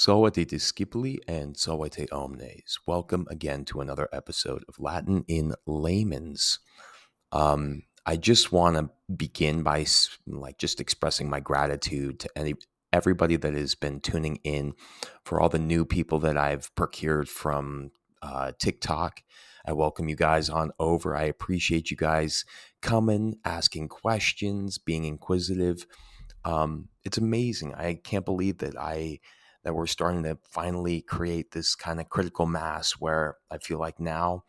Salvete discipuli and salvete omnes. Welcome again to another episode of Latin in Layman's. Um, I just want to begin by like just expressing my gratitude to any everybody that has been tuning in, for all the new people that I've procured from uh, TikTok. I welcome you guys on over. I appreciate you guys coming, asking questions, being inquisitive. Um, it's amazing. I can't believe that I that we're starting to finally create this kind of critical mass where I feel like now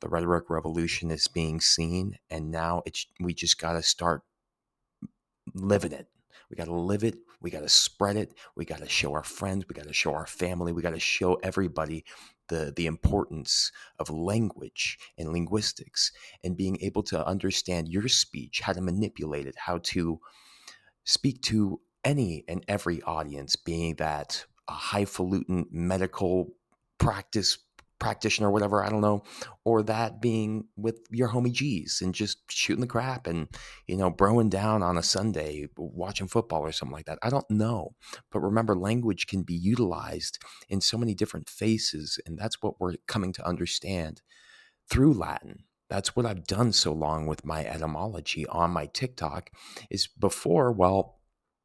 the rhetoric revolution is being seen and now it's we just got to start living it. We got to live it. We got to spread it. We got to show our friends. We got to show our family. We got to show everybody the, the importance of language and linguistics and being able to understand your speech, how to manipulate it, how to speak to any and every audience, being that a highfalutin medical practice practitioner, whatever, I don't know, or that being with your homie G's and just shooting the crap and, you know, broing down on a Sunday, watching football or something like that. I don't know. But remember, language can be utilized in so many different faces. And that's what we're coming to understand through Latin. That's what I've done so long with my etymology on my TikTok is before, well,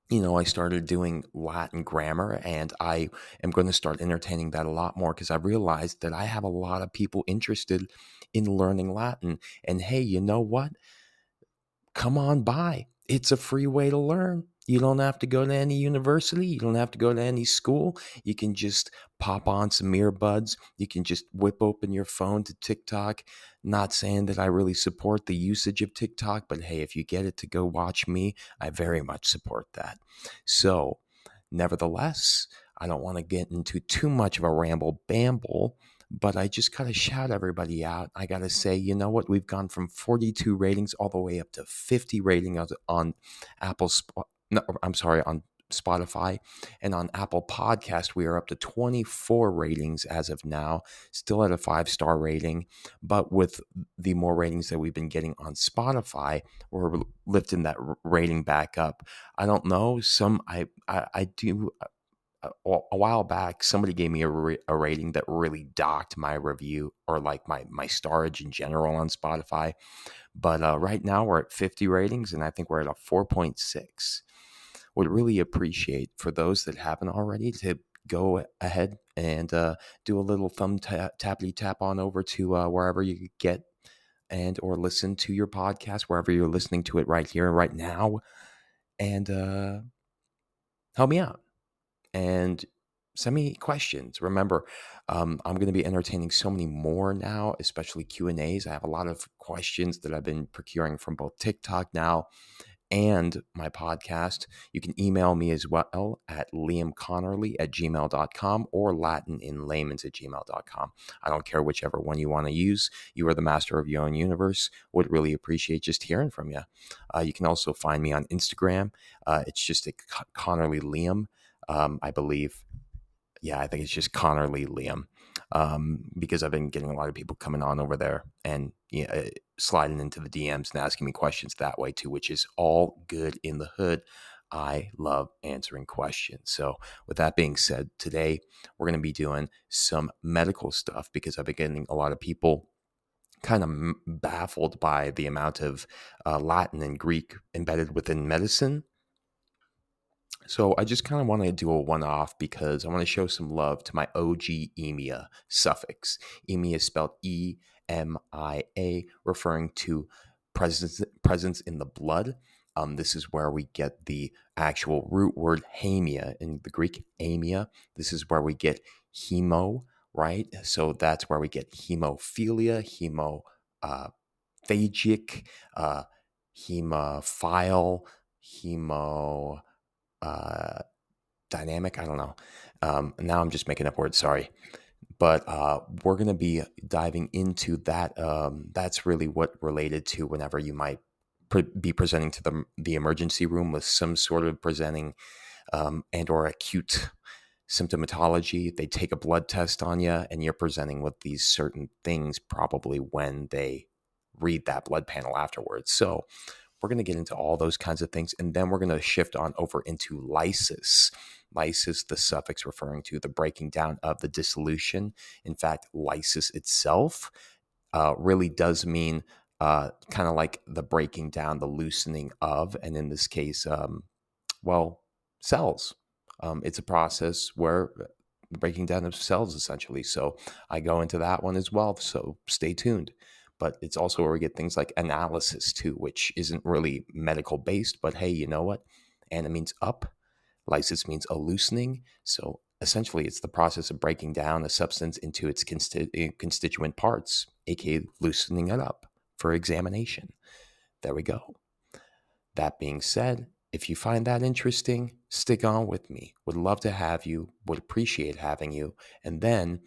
you know, I started doing Latin grammar and I am going to start entertaining that a lot more because I realized that I have a lot of people interested in learning Latin. And hey, you know what? Come on by. It's a free way to learn. You don't have to go to any university. You don't have to go to any school. You can just pop on some earbuds. You can just whip open your phone to TikTok. Not saying that I really support the usage of TikTok, but hey, if you get it to go watch me, I very much support that. So, nevertheless, I don't want to get into too much of a ramble bamble but I just got to shout everybody out. I got to say, you know what? We've gone from 42 ratings all the way up to 50 ratings on Apple no, I'm sorry, on Spotify and on Apple Podcast, we are up to 24 ratings as of now, still at a five star rating. But with the more ratings that we've been getting on Spotify, we're lifting that rating back up. I don't know. Some I I, I do. Uh, a while back, somebody gave me a, re- a rating that really docked my review or like my my starage in general on Spotify. But uh, right now we're at 50 ratings, and I think we're at a 4.6 would really appreciate for those that haven't already to go ahead and uh, do a little thumb ta- tappity tap on over to uh, wherever you get and or listen to your podcast wherever you're listening to it right here and right now and uh, help me out and send me questions. Remember um, i'm going to be entertaining so many more now especially q and a's. I have a lot of questions that i've been procuring from both tiktok now and my podcast. You can email me as well at liamconnerly at gmail.com or latininlayman's at gmail.com. I don't care whichever one you want to use. You are the master of your own universe. Would really appreciate just hearing from you. Uh, you can also find me on Instagram. Uh, it's just a Connerly Liam, um, I believe. Yeah, I think it's just Connerly Liam um, because I've been getting a lot of people coming on over there and you know, sliding into the DMs and asking me questions that way too, which is all good in the hood. I love answering questions. So, with that being said, today we're going to be doing some medical stuff because I've been getting a lot of people kind of baffled by the amount of uh, Latin and Greek embedded within medicine so I just kind of want to do a one-off because I want to show some love to my OG EMIA suffix. EMIA is spelled E-M-I-A, referring to presence presence in the blood. Um, this is where we get the actual root word hamia in the Greek amia. This is where we get hemo, right? So that's where we get hemophilia, hemophagic, uh, hemophile, hemo uh, dynamic. I don't know. Um, now I'm just making up words. Sorry, but uh, we're going to be diving into that. Um, that's really what related to whenever you might pre- be presenting to the the emergency room with some sort of presenting um, and or acute symptomatology. They take a blood test on you, and you're presenting with these certain things probably when they read that blood panel afterwards. So We're going to get into all those kinds of things. And then we're going to shift on over into lysis. Lysis, the suffix referring to the breaking down of the dissolution. In fact, lysis itself uh, really does mean uh, kind of like the breaking down, the loosening of, and in this case, um, well, cells. Um, it's a process where uh, breaking down of cells essentially. So I go into that one as well. So stay tuned. But it's also where we get things like analysis too, which isn't really medical based. But hey, you know what? Ana means up, lysis means a loosening. So essentially, it's the process of breaking down a substance into its consti- uh, constituent parts, aka loosening it up for examination. There we go. That being said, if you find that interesting, stick on with me. Would love to have you, would appreciate having you. And then,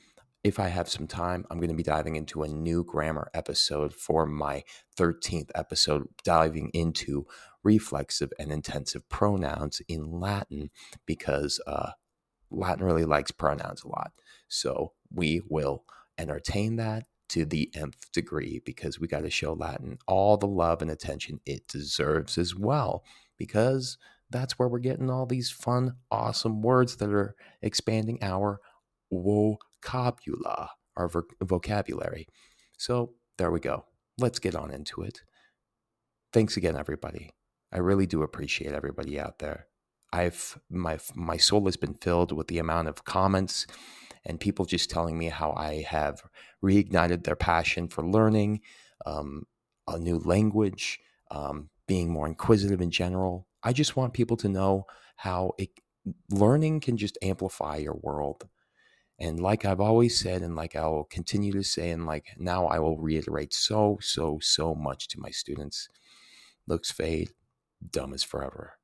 if I have some time, I'm going to be diving into a new grammar episode for my 13th episode, diving into reflexive and intensive pronouns in Latin because uh, Latin really likes pronouns a lot. So we will entertain that to the nth degree because we got to show Latin all the love and attention it deserves as well because that's where we're getting all these fun, awesome words that are expanding our vocabula, our vo- vocabulary. So there we go. Let's get on into it. Thanks again, everybody. I really do appreciate everybody out there. I've my my soul has been filled with the amount of comments and people just telling me how I have reignited their passion for learning um, a new language, um, being more inquisitive in general. I just want people to know how it, learning can just amplify your world. And like I've always said, and like I will continue to say, and like now I will reiterate so, so, so much to my students looks fade, dumb is forever.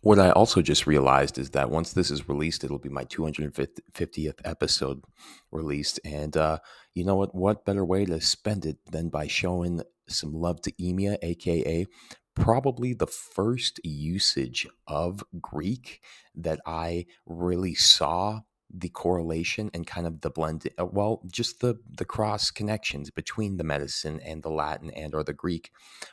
What I also just realized is that once this is released, it'll be my 250th episode released. And uh, you know what? What better way to spend it than by showing some love to EMIA, aka probably the first usage of Greek that I really saw the correlation and kind of the blend uh, well just the the cross connections between the medicine and the latin and or the greek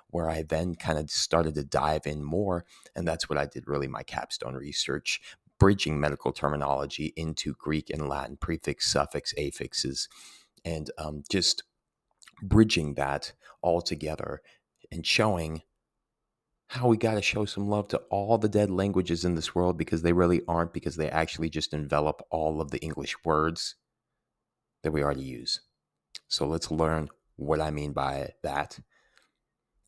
where i then kind of started to dive in more and that's what i did really my capstone research bridging medical terminology into greek and latin prefix suffix affixes and um, just bridging that all together and showing how we got to show some love to all the dead languages in this world because they really aren't, because they actually just envelop all of the English words that we already use. So let's learn what I mean by that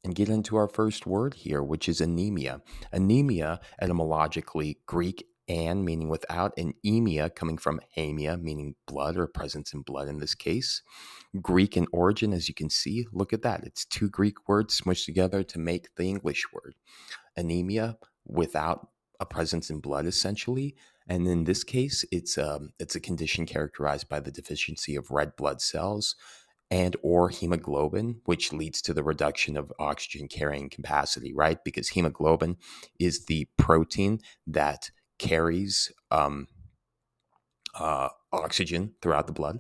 and get into our first word here, which is anemia. Anemia, etymologically Greek an meaning without, and emia coming from hamia, meaning blood or presence in blood in this case. Greek in origin, as you can see, look at that. It's two Greek words smushed together to make the English word. Anemia without a presence in blood, essentially. And in this case, it's um, it's a condition characterized by the deficiency of red blood cells and or hemoglobin which leads to the reduction of oxygen carrying capacity right because hemoglobin is the protein that carries um, uh, oxygen throughout the blood.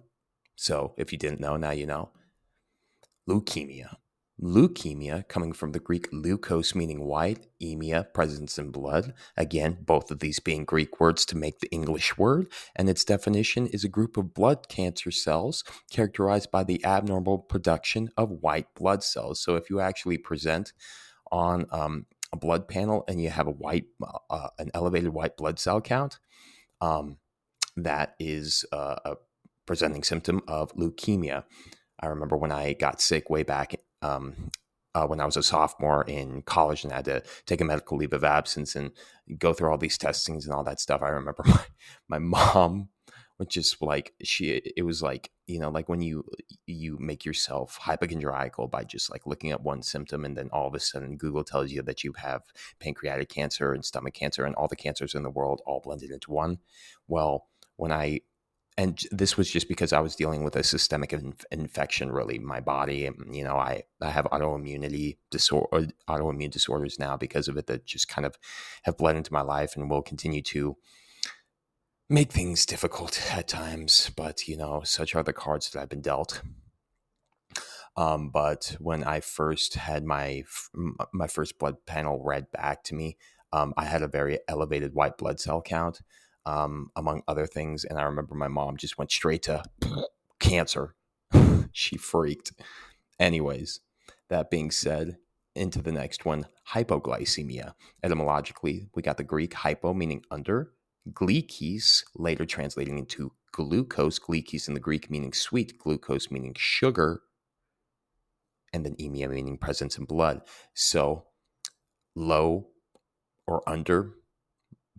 So if you didn't know, now you know. Leukemia. Leukemia, coming from the Greek leukos, meaning white, emia, presence in blood. Again, both of these being Greek words to make the English word. And its definition is a group of blood cancer cells characterized by the abnormal production of white blood cells. So if you actually present on um, a blood panel and you have a white, uh, uh, an elevated white blood cell count, um, that is uh, a presenting symptom of leukemia. I remember when I got sick way back um, uh, when I was a sophomore in college and I had to take a medical leave of absence and go through all these testings and all that stuff. I remember my, my mom which is like she it was like you know like when you you make yourself hypochondriacal by just like looking at one symptom and then all of a sudden google tells you that you have pancreatic cancer and stomach cancer and all the cancers in the world all blended into one well when i and this was just because I was dealing with a systemic infection, really, my body. Um, you know, I, I have autoimmunity disorder, uh, autoimmune disorders now because of it that just kind of have bled into my life and will continue to make things difficult at times, but you know, such are the cards that I've been dealt. Um, but when I first had my my first blood panel read back to me, um, I had a very elevated white blood cell count, um, among other things. And I remember my mom just went straight to cancer. she freaked. Anyways, that being said, into the next one hypoglycemia. Etymologically, we got the Greek hypo meaning under, glycos later translating into glucose, glycos in the Greek meaning sweet, glucose meaning sugar, and then emia meaning presence in blood. So low or under,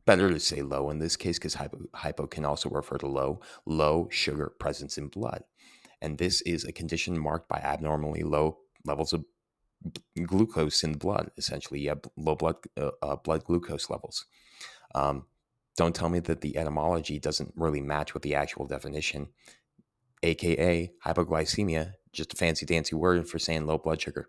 better to say low in this case because hypo, hypo can also refer to low, low sugar presence in blood. And this is a condition marked by abnormally low levels of glucose in the blood. Essentially, have low blood uh, uh, blood glucose levels. Um, don't tell me that the etymology doesn't really match with the actual definition, aka hypoglycemia, just a fancy dancy word for saying low blood sugar.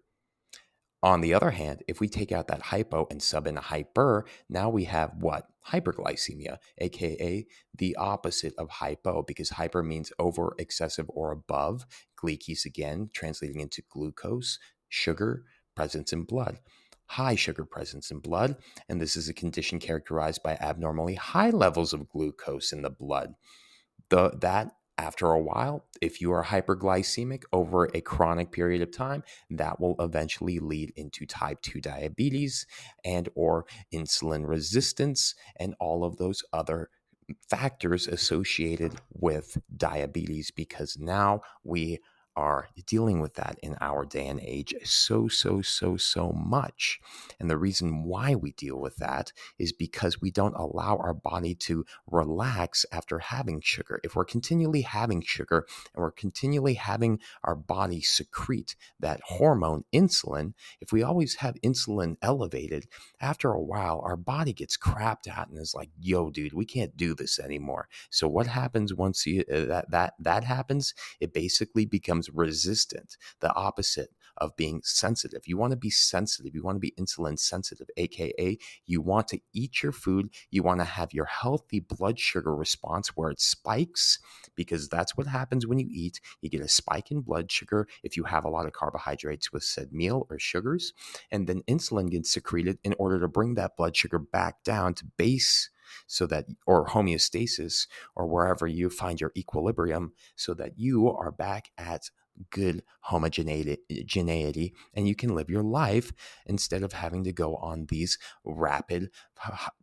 On the other hand, if we take out that hypo and sub in a hyper, now we have what? Hyperglycemia, aka the opposite of hypo, because hyper means over, excessive, or above. Glycos again, translating into glucose, sugar, presence in blood. High sugar presence in blood, and this is a condition characterized by abnormally high levels of glucose in the blood. The, that after a while, if you are hyperglycemic over a chronic period of time, that will eventually lead into type 2 diabetes and or insulin resistance and all of those other factors associated with diabetes because now we are dealing with that in our day and age so, so, so, so much. And the reason why we deal with that is because we don't allow our body to relax after having sugar. If we're continually having sugar and we're continually having our body secrete that hormone insulin, if we always have insulin elevated, after a while, our body gets crapped out and is like, yo, dude, we can't do this anymore. So what happens once you, uh, that, that, that happens? It basically becomes becomes resistant, the opposite of being sensitive. You want to be sensitive. You want to be insulin sensitive, AKA, you want to eat your food. You want to have your healthy blood sugar response where it spikes, because that's what happens when you eat. You get a spike in blood sugar if you have a lot of carbohydrates with said meal or sugars. And then insulin gets secreted in order to bring that blood sugar back down to base so that or homeostasis or wherever you find your equilibrium so that you are back at good homogeneity and you can live your life instead of having to go on these rapid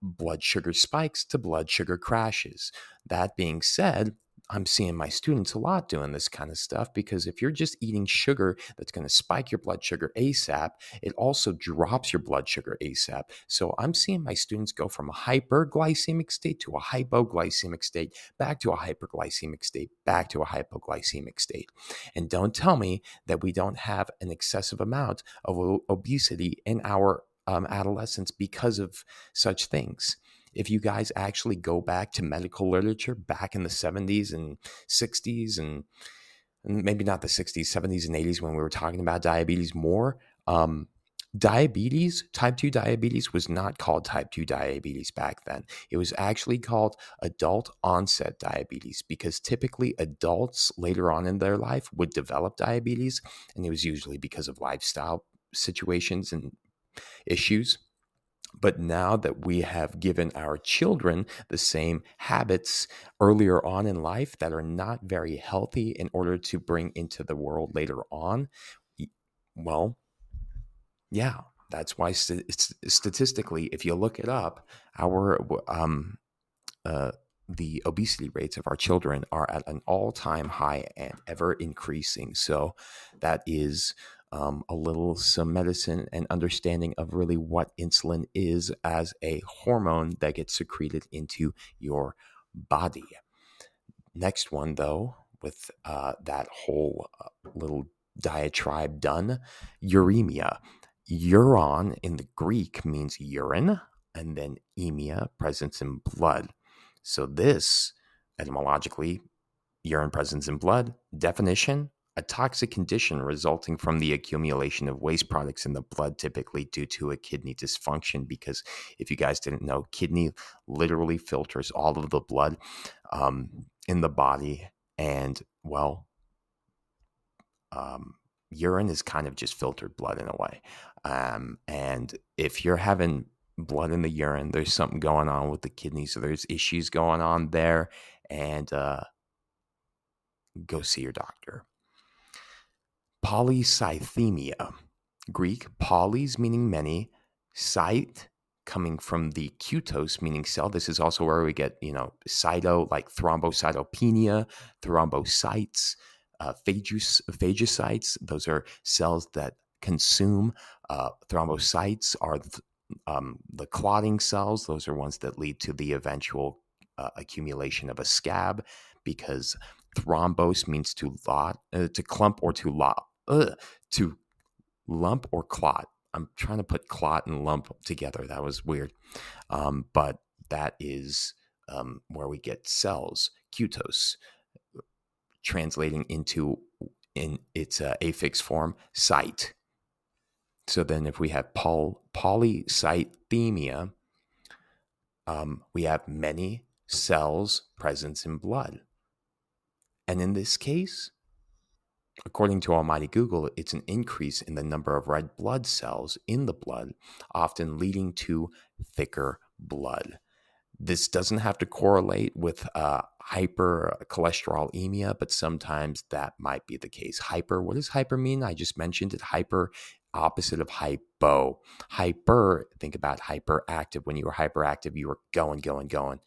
blood sugar spikes to blood sugar crashes. That being said I'm seeing my students a lot doing this kind of stuff because if you're just eating sugar that's going to spike your blood sugar ASAP, it also drops your blood sugar ASAP. So I'm seeing my students go from a hyperglycemic state to a hypoglycemic state, back to a hyperglycemic state, back to a hypoglycemic state. And don't tell me that we don't have an excessive amount of obesity in our um, adolescence because of such things if you guys actually go back to medical literature back in the 70s and 60s and, maybe not the 60s 70s and 80s when we were talking about diabetes more um, diabetes type 2 diabetes was not called type 2 diabetes back then. It was actually called adult onset diabetes because typically adults later on in their life would develop diabetes and it was usually because of lifestyle situations and issues but now that we have given our children the same habits earlier on in life that are not very healthy in order to bring into the world later on, well, yeah, that's why st- statistically, if you look it up, our um, uh, the obesity rates of our children are at an all-time high and ever increasing. So that is um, a little some medicine and understanding of really what insulin is as a hormone that gets secreted into your body. Next one, though, with uh, that whole uh, little diatribe done, uremia. Uron in the Greek means urine, and then emia, presence in blood. So, this etymologically, urine presence in blood, definition a toxic condition resulting from the accumulation of waste products in the blood, typically due to a kidney dysfunction. Because if you guys didn't know, kidney literally filters all of the blood um, in the body. And well, um, urine is kind of just filtered blood in a way. Um, and if you're having blood in the urine, there's something going on with the kidneys. So there's issues going on there. And uh, go see your doctor. Polycythemia, Greek, polys meaning many, cyte coming from the kutos meaning cell. This is also where we get, you know, cyto like thrombocytopenia, thrombocytes, uh, phagus, phagocytes. Those are cells that consume. Uh, thrombocytes are th- um, the clotting cells. Those are ones that lead to the eventual uh, accumulation of a scab because thrombose means to lot, uh, to clump or to lot, uh, to lump or clot. I'm trying to put clot and lump together. That was weird. Um, but that is um, where we get cells, kutos, translating into in its uh, affix form, cyte. So then, if we have poly- polycythemia, um, we have many cells present in blood. And in this case, according to Almighty Google, it's an increase in the number of red blood cells in the blood, often leading to thicker blood. This doesn't have to correlate with uh, hypercholesterolemia, but sometimes that might be the case. Hyper, what does hyper mean? I just mentioned it. Hyper, opposite of hypo. Hyper, think about hyperactive. When you were hyperactive, you were going, going, going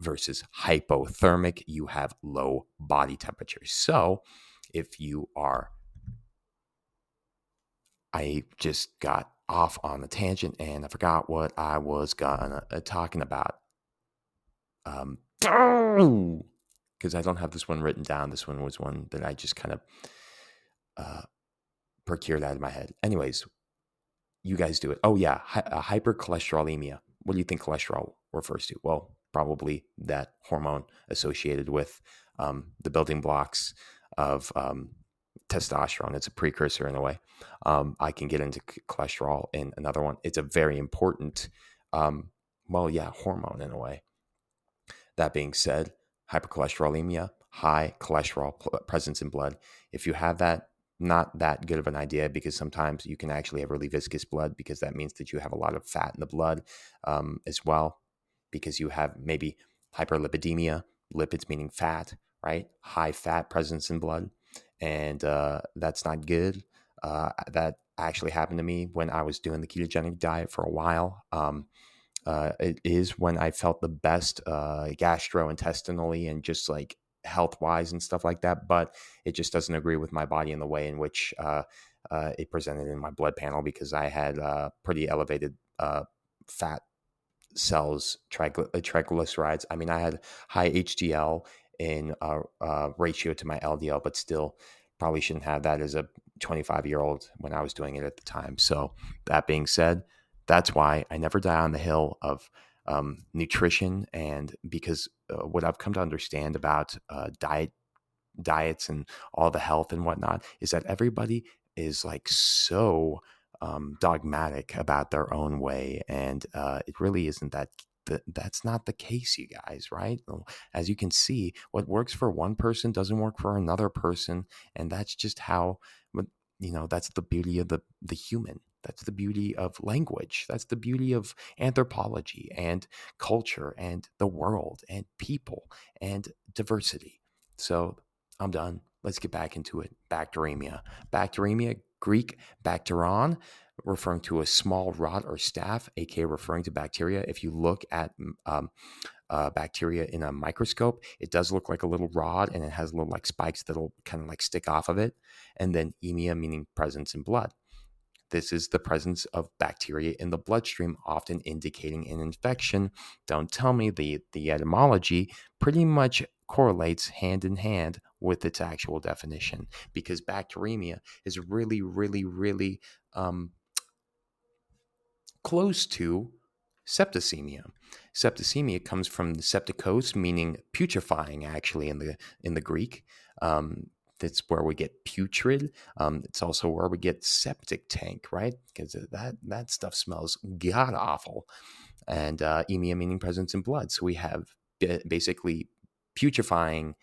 versus hypothermic, you have low body temperature. So if you are, I just got off on a tangent and I forgot what I was gonna uh, talking about. Um, because I don't have this one written down. This one was one that I just kind of uh, procured out of my head. Anyways, you guys do it. Oh yeah, Hi- uh, hypercholesterolemia. What do you think cholesterol refers to? Well, probably that hormone associated with um, the building blocks of um, testosterone. It's a precursor in a way. Um, I can get into cholesterol in another one. It's a very important, um, well, yeah, hormone in a way. That being said, hypercholesterolemia, high cholesterol presence in blood. If you have that, not that good of an idea because sometimes you can actually have really viscous blood because that means that you have a lot of fat in the blood um, as well because you have maybe hyperlipidemia, lipids meaning fat, right? High fat presence in blood. And uh, that's not good. Uh, that actually happened to me when I was doing the ketogenic diet for a while. Um, uh, it is when I felt the best uh, gastrointestinally and just like health wise and stuff like that. But it just doesn't agree with my body in the way in which uh, uh, it presented in my blood panel because I had pretty elevated fat cells, trigly- triglycerides. I mean, I had high HDL in uh, ratio to my LDL, but still probably shouldn't have that as a 25 year old when I was doing it at the time. So, that being said, that's why I never die on the hill of um, nutrition. And because uh, what I've come to understand about uh, diet, diets, and all the health and whatnot is that everybody is like so um, dogmatic about their own way, and uh, it really isn't that. That's not the case, you guys, right? As you can see, what works for one person doesn't work for another person, and that's just how, you know, that's the beauty of the the human. That's the beauty of language. That's the beauty of anthropology and culture and the world and people and diversity. So I'm done. Let's get back into it. Bacteremia. Bacteremia Greek bacteron, referring to a small rod or staff, aka referring to bacteria. If you look at um, uh, bacteria in a microscope, it does look like a little rod and it has little like spikes that'll kind of like stick off of it. And then emia, meaning presence in blood. This is the presence of bacteria in the bloodstream, often indicating an infection. Don't tell me the, the etymology pretty much correlates hand in hand with its actual definition because bacteremia is really, really, really um, close to septicemia. Septicemia comes from the septikos, meaning putrefying, actually in the in the Greek. Um, that's where we get putrid. Um, it's also where we get septic tank, right? Because that that stuff smells god awful. And uh, emia meaning presence in blood. So we have basically putrefying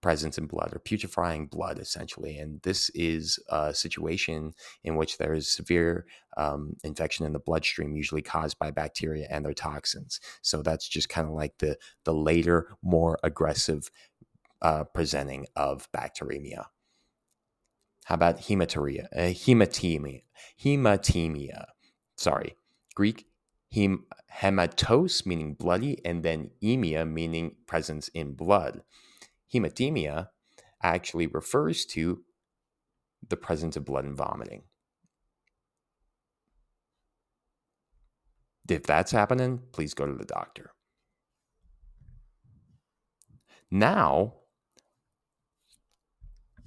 presence in blood or putrefying blood, essentially. And this is a situation in which there is severe um, infection in the bloodstream, usually caused by bacteria and their toxins. So that's just kind of like the the later, more aggressive uh, presenting of bacteremia. How about hematuria? Uh, hematemia. Hematemia. Sorry. Greek hem, hematos, meaning bloody, and then emia, meaning presence in blood. Hematemia actually refers to the presence of blood and vomiting. If that's happening, please go to the doctor. Now,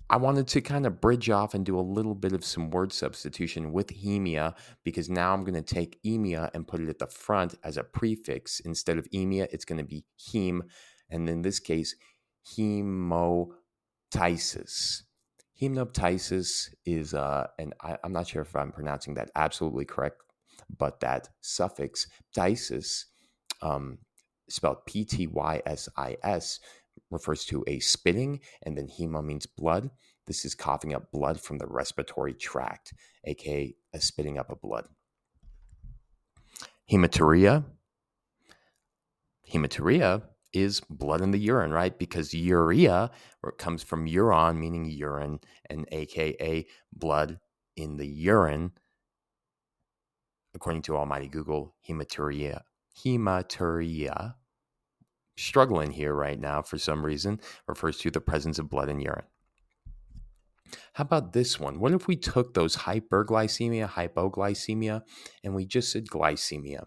I wanted to kind of bridge off and do a little bit of some word substitution with hemia because now I'm going to take emia and put it at the front as a prefix. Instead of emia, it's going to be heme. And in this case, hemoptysis. Hemoptysis is, uh, and I, am not sure if I'm pronouncing that absolutely correct, but that suffix tysis, um, spelled P T Y S I S, refers to a spitting, and then hema means blood. This is coughing up blood from the respiratory tract, aka a spitting up of blood. Hematuria. Hematuria is blood in the urine, right? Because urea comes from uron, meaning urine, and aka blood in the urine. According to Almighty Google, hematuria, hematuria struggling here right now for some reason refers to the presence of blood in urine. How about this one? What if we took those hyperglycemia, hypoglycemia, and we just said glycemia?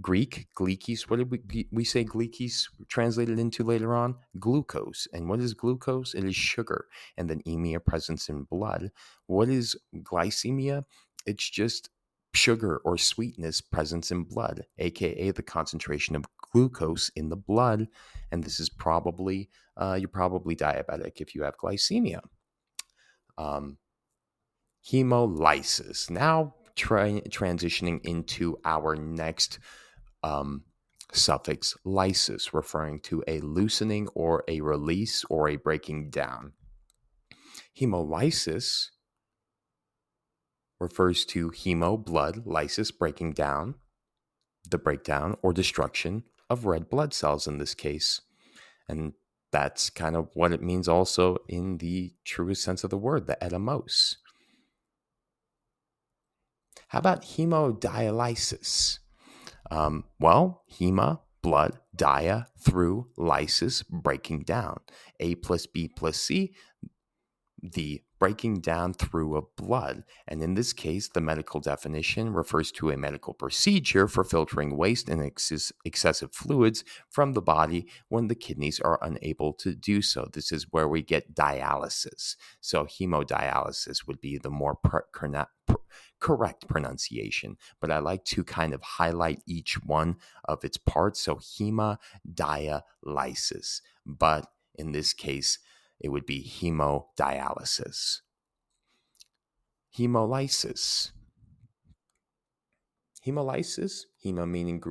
Greek, glycos, what did we, we say glycos translated into later on? Glucose. And what is glucose? It is sugar. And then emia, presence in blood. What is glycemia? It's just sugar or sweetness presence in blood, aka the concentration of glucose in the blood. And this is probably, uh, you're probably diabetic if you have glycemia. Um, hemolysis. Now, tra- transitioning into our next um, suffix, lysis, referring to a loosening or a release or a breaking down. Hemolysis refers to hemo, blood, lysis, breaking down, the breakdown or destruction of red blood cells in this case. And that's kind of what it means also in the truest sense of the word, the etymos. How about hemodialysis? Um, well, hema, blood, dia, through, lysis, breaking down. A plus B plus C, the breaking down through of blood. And in this case, the medical definition refers to a medical procedure for filtering waste and ex- excessive fluids from the body when the kidneys are unable to do so. This is where we get dialysis. So, hemodialysis would be the more per- correct pronunciation, but I like to kind of highlight each one of its parts. So, hemodialysis. But in this case, it would be hemodialysis. Hemolysis. Hemolysis, hemo meaning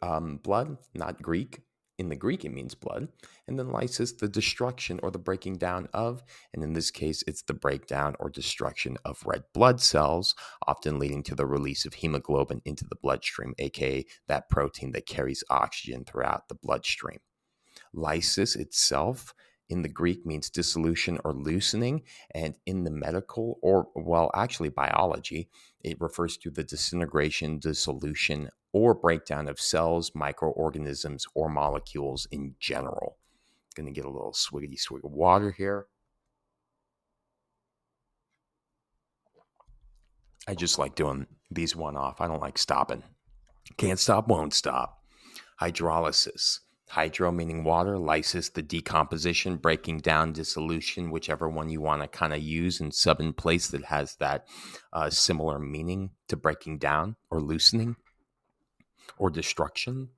um, blood, not Greek. In the Greek, it means blood. And then lysis, the destruction or the breaking down of. And in this case, it's the breakdown or destruction of red blood cells, often leading to the release of hemoglobin into the bloodstream, aka that protein that carries oxygen throughout the bloodstream. Lysis itself in the Greek means dissolution or loosening, and in the medical or, well, actually biology, it refers to the disintegration, dissolution, or breakdown of cells, microorganisms, or molecules in general. Going to get a little swiggity swig of water here. I just like doing these one off. I don't like stopping. Can't stop, won't stop. Hydrolysis hydro meaning water, lysis the decomposition, breaking down, dissolution, whichever one you want to kind of use and sub in place that has that uh, similar meaning to breaking down or loosening or destruction.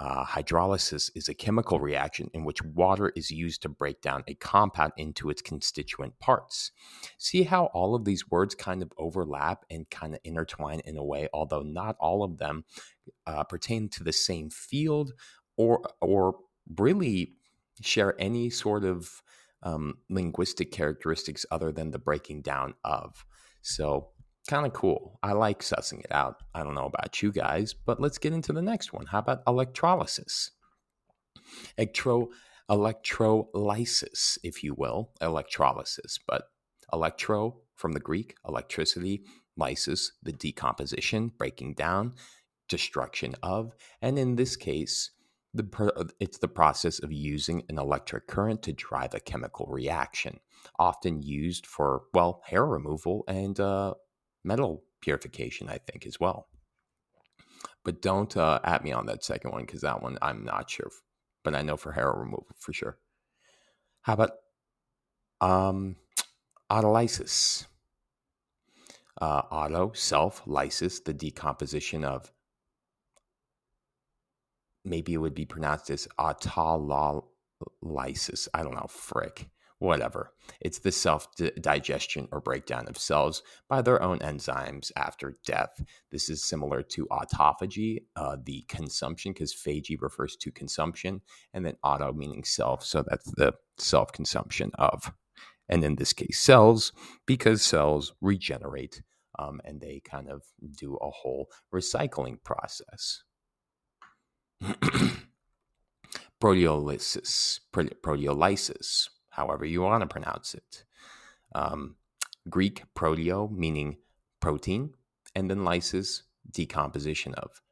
Uh, hydrolysis is a chemical reaction in which water is used to break down a compound into its constituent parts. See how all of these words kind of overlap and kind of intertwine in a way, although not all of them uh, pertain to the same field or or really share any sort of um, linguistic characteristics other than the breaking down of. So, kind of cool. I like sussing it out. I don't know about you guys, but let's get into the next one. How about electrolysis? Electro, electrolysis, if you will, electrolysis, but electro from the Greek, electricity, lysis, the decomposition, breaking down, destruction of, and in this case, the, uh, it's the process of using an electric current to drive a chemical reaction, often used for, well, hair removal and uh, metal purification, I think, as well. But don't uh, at me on that second one because that one I'm not sure. But I know for hair removal for sure. How about um, autolysis? Uh, auto, self, lysis, the decomposition of maybe it would be pronounced as autolysis. I don't know, frick, whatever. It's the self digestion or breakdown of cells by their own enzymes after death. This is similar to autophagy, uh, the consumption, because phagy refers to consumption, and then auto meaning self. So that's the self consumption of. And in this case, cells, because cells regenerate um, and they kind of do a whole recycling process. proteolysis, proteolysis, however you want to pronounce it. Um, Greek proteo meaning protein, and then lysis, decomposition of.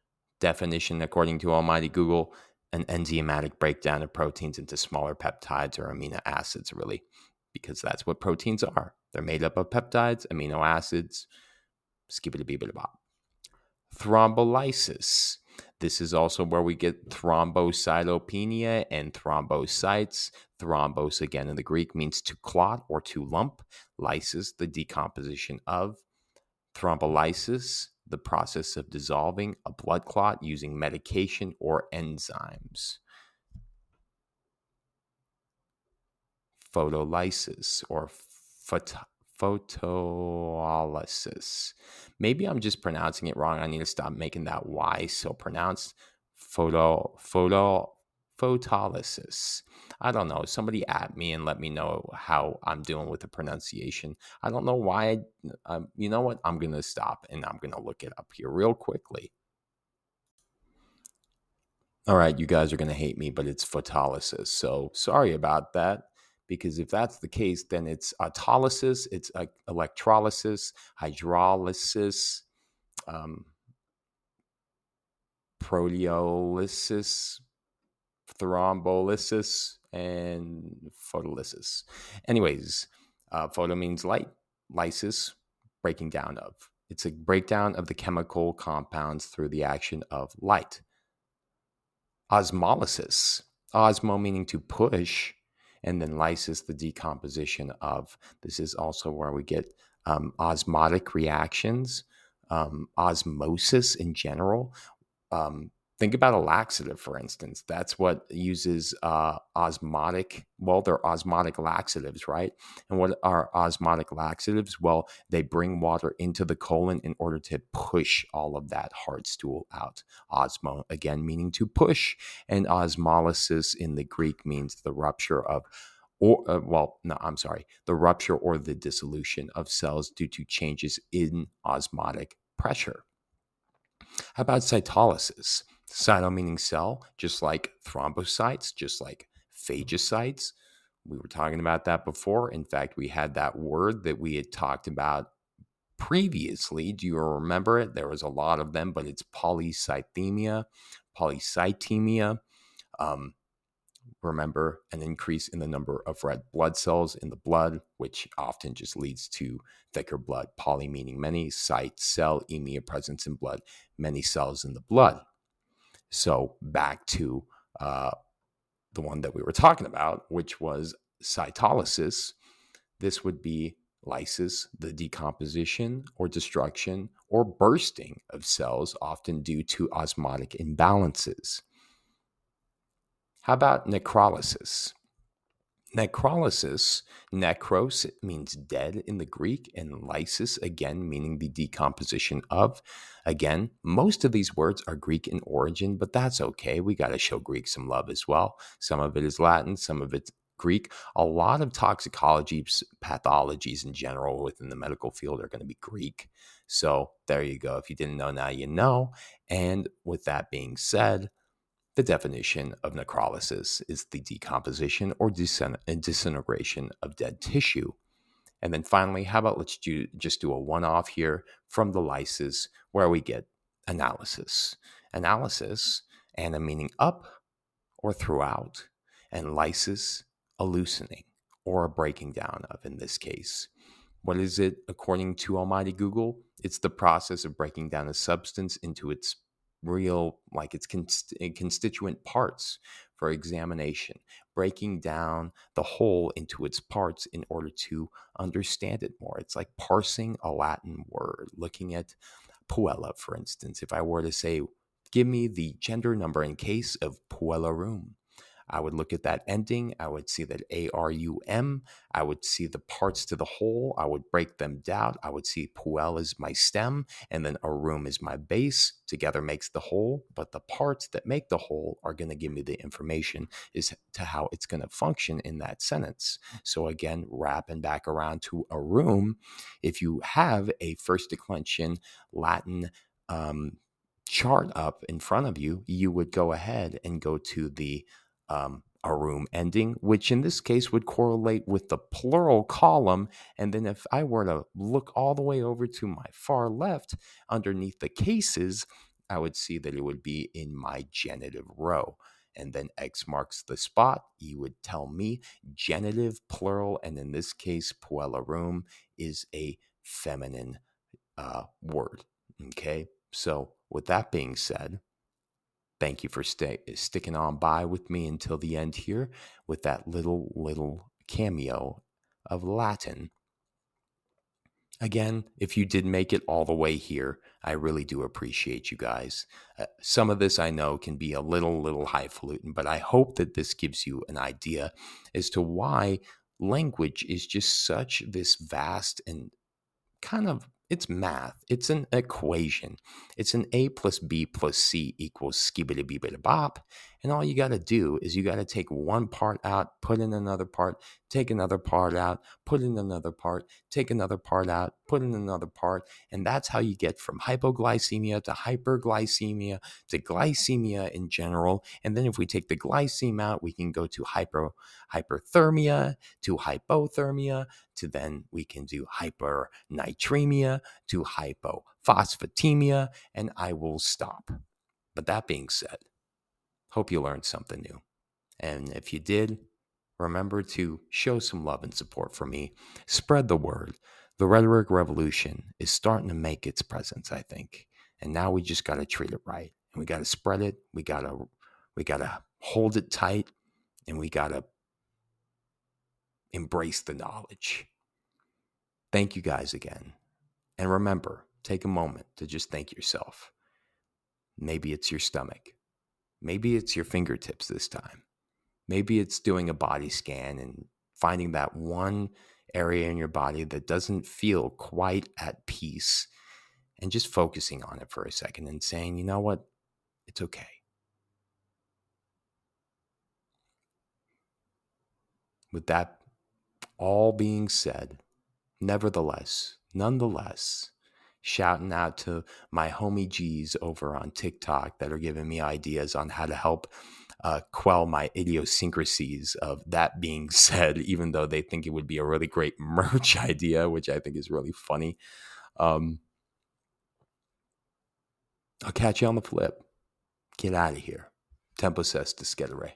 Definition according to Almighty Google, an enzymatic breakdown of proteins into smaller peptides or amino acids, really, because that's what proteins are. They're made up of peptides, amino acids, skip it a bop. Thrombolysis this is also where we get thrombocytopenia and thrombocytes. Thrombos, again in the Greek, means to clot or to lump. Lysis, the decomposition of. Thrombolysis, the process of dissolving a blood clot using medication or enzymes. Photolysis or phot- photolysis. Maybe I'm just pronouncing it wrong. I need to stop making that Y so pronounced. Photo, photo, photolysis. I don't know. Somebody at me and let me know how I'm doing with the pronunciation. I don't know why. I, um, you know what? I'm going to stop and I'm going to look it up here real quickly. All right, you guys are going to hate me, but it's photolysis. So sorry about that because if that's the case, then it's autolysis, it's electrolysis, hydrolysis, um, proteolysis, thrombolysis, and photolysis. Anyways, uh, photo means light, lysis, breaking down of. It's a breakdown of the chemical compounds through the action of light. Osmolysis, osmo meaning to push, and then lysis, the decomposition of. This is also where we get um, osmotic reactions, um, osmosis in general. Um, Think about a laxative, for instance. That's what uses uh, osmotic. Well, they're osmotic laxatives, right? And what are osmotic laxatives? Well, they bring water into the colon in order to push all of that hard stool out. Osmo, again, meaning to push, and osmolysis in the Greek means the rupture of or uh, well no i'm sorry the rupture or the dissolution of cells due to changes in osmotic pressure how about cytolysis Cyto meaning cell, just like thrombocytes, just like phagocytes. We were talking about that before. In fact, we had that word that we had talked about previously. Do you remember it? There was a lot of them, but it's polycythemia, polycythemia. Um, remember, an increase in the number of red blood cells in the blood, which often just leads to thicker blood. Poly meaning many, cyte, cell, emia, presence in blood, many cells in the blood. So back to uh, the one that we were talking about, which was cytolysis. This would be lysis, the decomposition or destruction or bursting of cells, often due to osmotic imbalances. How about necrolysis? Necrolysis, necros means dead in the Greek, and lysis, again, meaning the decomposition of. Again, most of these words are Greek in origin, but that's okay. We got to show Greek some love as well. Some of it is Latin, some of it's Greek. A lot of toxicology pathologies in general within the medical field are going to be Greek. So there you go. If you didn't know, now you know. And with that being said, the definition of necrolysis is the decomposition or disintegration of dead tissue. And then finally, how about let's do, just do a one off here from the lysis where we get analysis. Analysis, ana meaning up or throughout, and lysis, a loosening or a breaking down of in this case. What is it according to Almighty Google? It's the process of breaking down a substance into its real like its const- constituent parts for examination breaking down the whole into its parts in order to understand it more. It's like parsing a latin word looking at puella for instance. If i were to say give me the gender number in case of puellarum I would look at that ending. I would see that A R U M. I would see the parts to the whole. I would break them down. I would see puel is my stem, and then arum is my base. Together makes the whole. But the parts that make the whole are going to give me the information as to how it's going to function in that sentence. So again, wrapping back around to arum, if you have a first declension Latin um, chart up in front of you, you would go ahead and go to the um, room ending, which in this case would correlate with the plural column. And then if I were to look all the way over to my far left underneath the cases, I would see that it would be in my genitive row. And then X marks the spot. You would tell me genitive plural. And in this case, puellarum is a feminine uh, word. Okay. So, with that being said, Thank you for stay, sticking on by with me until the end here with that little, little cameo of Latin. Again, if you did make it all the way here, I really do appreciate you guys. Uh, some of this I know can be a little, little highfalutin, but I hope that this gives you an idea as to why language is just such this vast and kind of it's math. It's an equation. It's an A plus B plus C equals skibbity bibbity bop. And all you got to do is you got to take one part out, put in another part, take another part out, put in another part, take another part out, put in another part. And that's how you get from hypoglycemia to hyperglycemia to glycemia in general. And then if we take the glycemia out, we can go to hyper, hyperthermia to hypothermia to then we can do hypernatremia to hypophosphatemia. And I will stop. But that being said, Hope you learned something new. And if you did, remember to show some love and support for me. Spread the word. The rhetoric revolution is starting to make its presence, I think. And now we just got to treat it right. And we got to spread it. We got to we got to hold it tight and we got to embrace the knowledge. Thank you guys again. And remember, take a moment to just thank yourself. Maybe it's your stomach. Maybe it's your fingertips this time. Maybe it's doing a body scan and finding that one area in your body that doesn't feel quite at peace and just focusing on it for a second and saying, you know what? It's okay. With that all being said, nevertheless, nonetheless, shouting out to my homie G's over on TikTok that are giving me ideas on how to help uh, quell my idiosyncrasies of that being said, even though they think it would be a really great merch idea, which I think is really funny. Um, I'll catch you on the flip. Get out of here. Tempo says to Sketeray.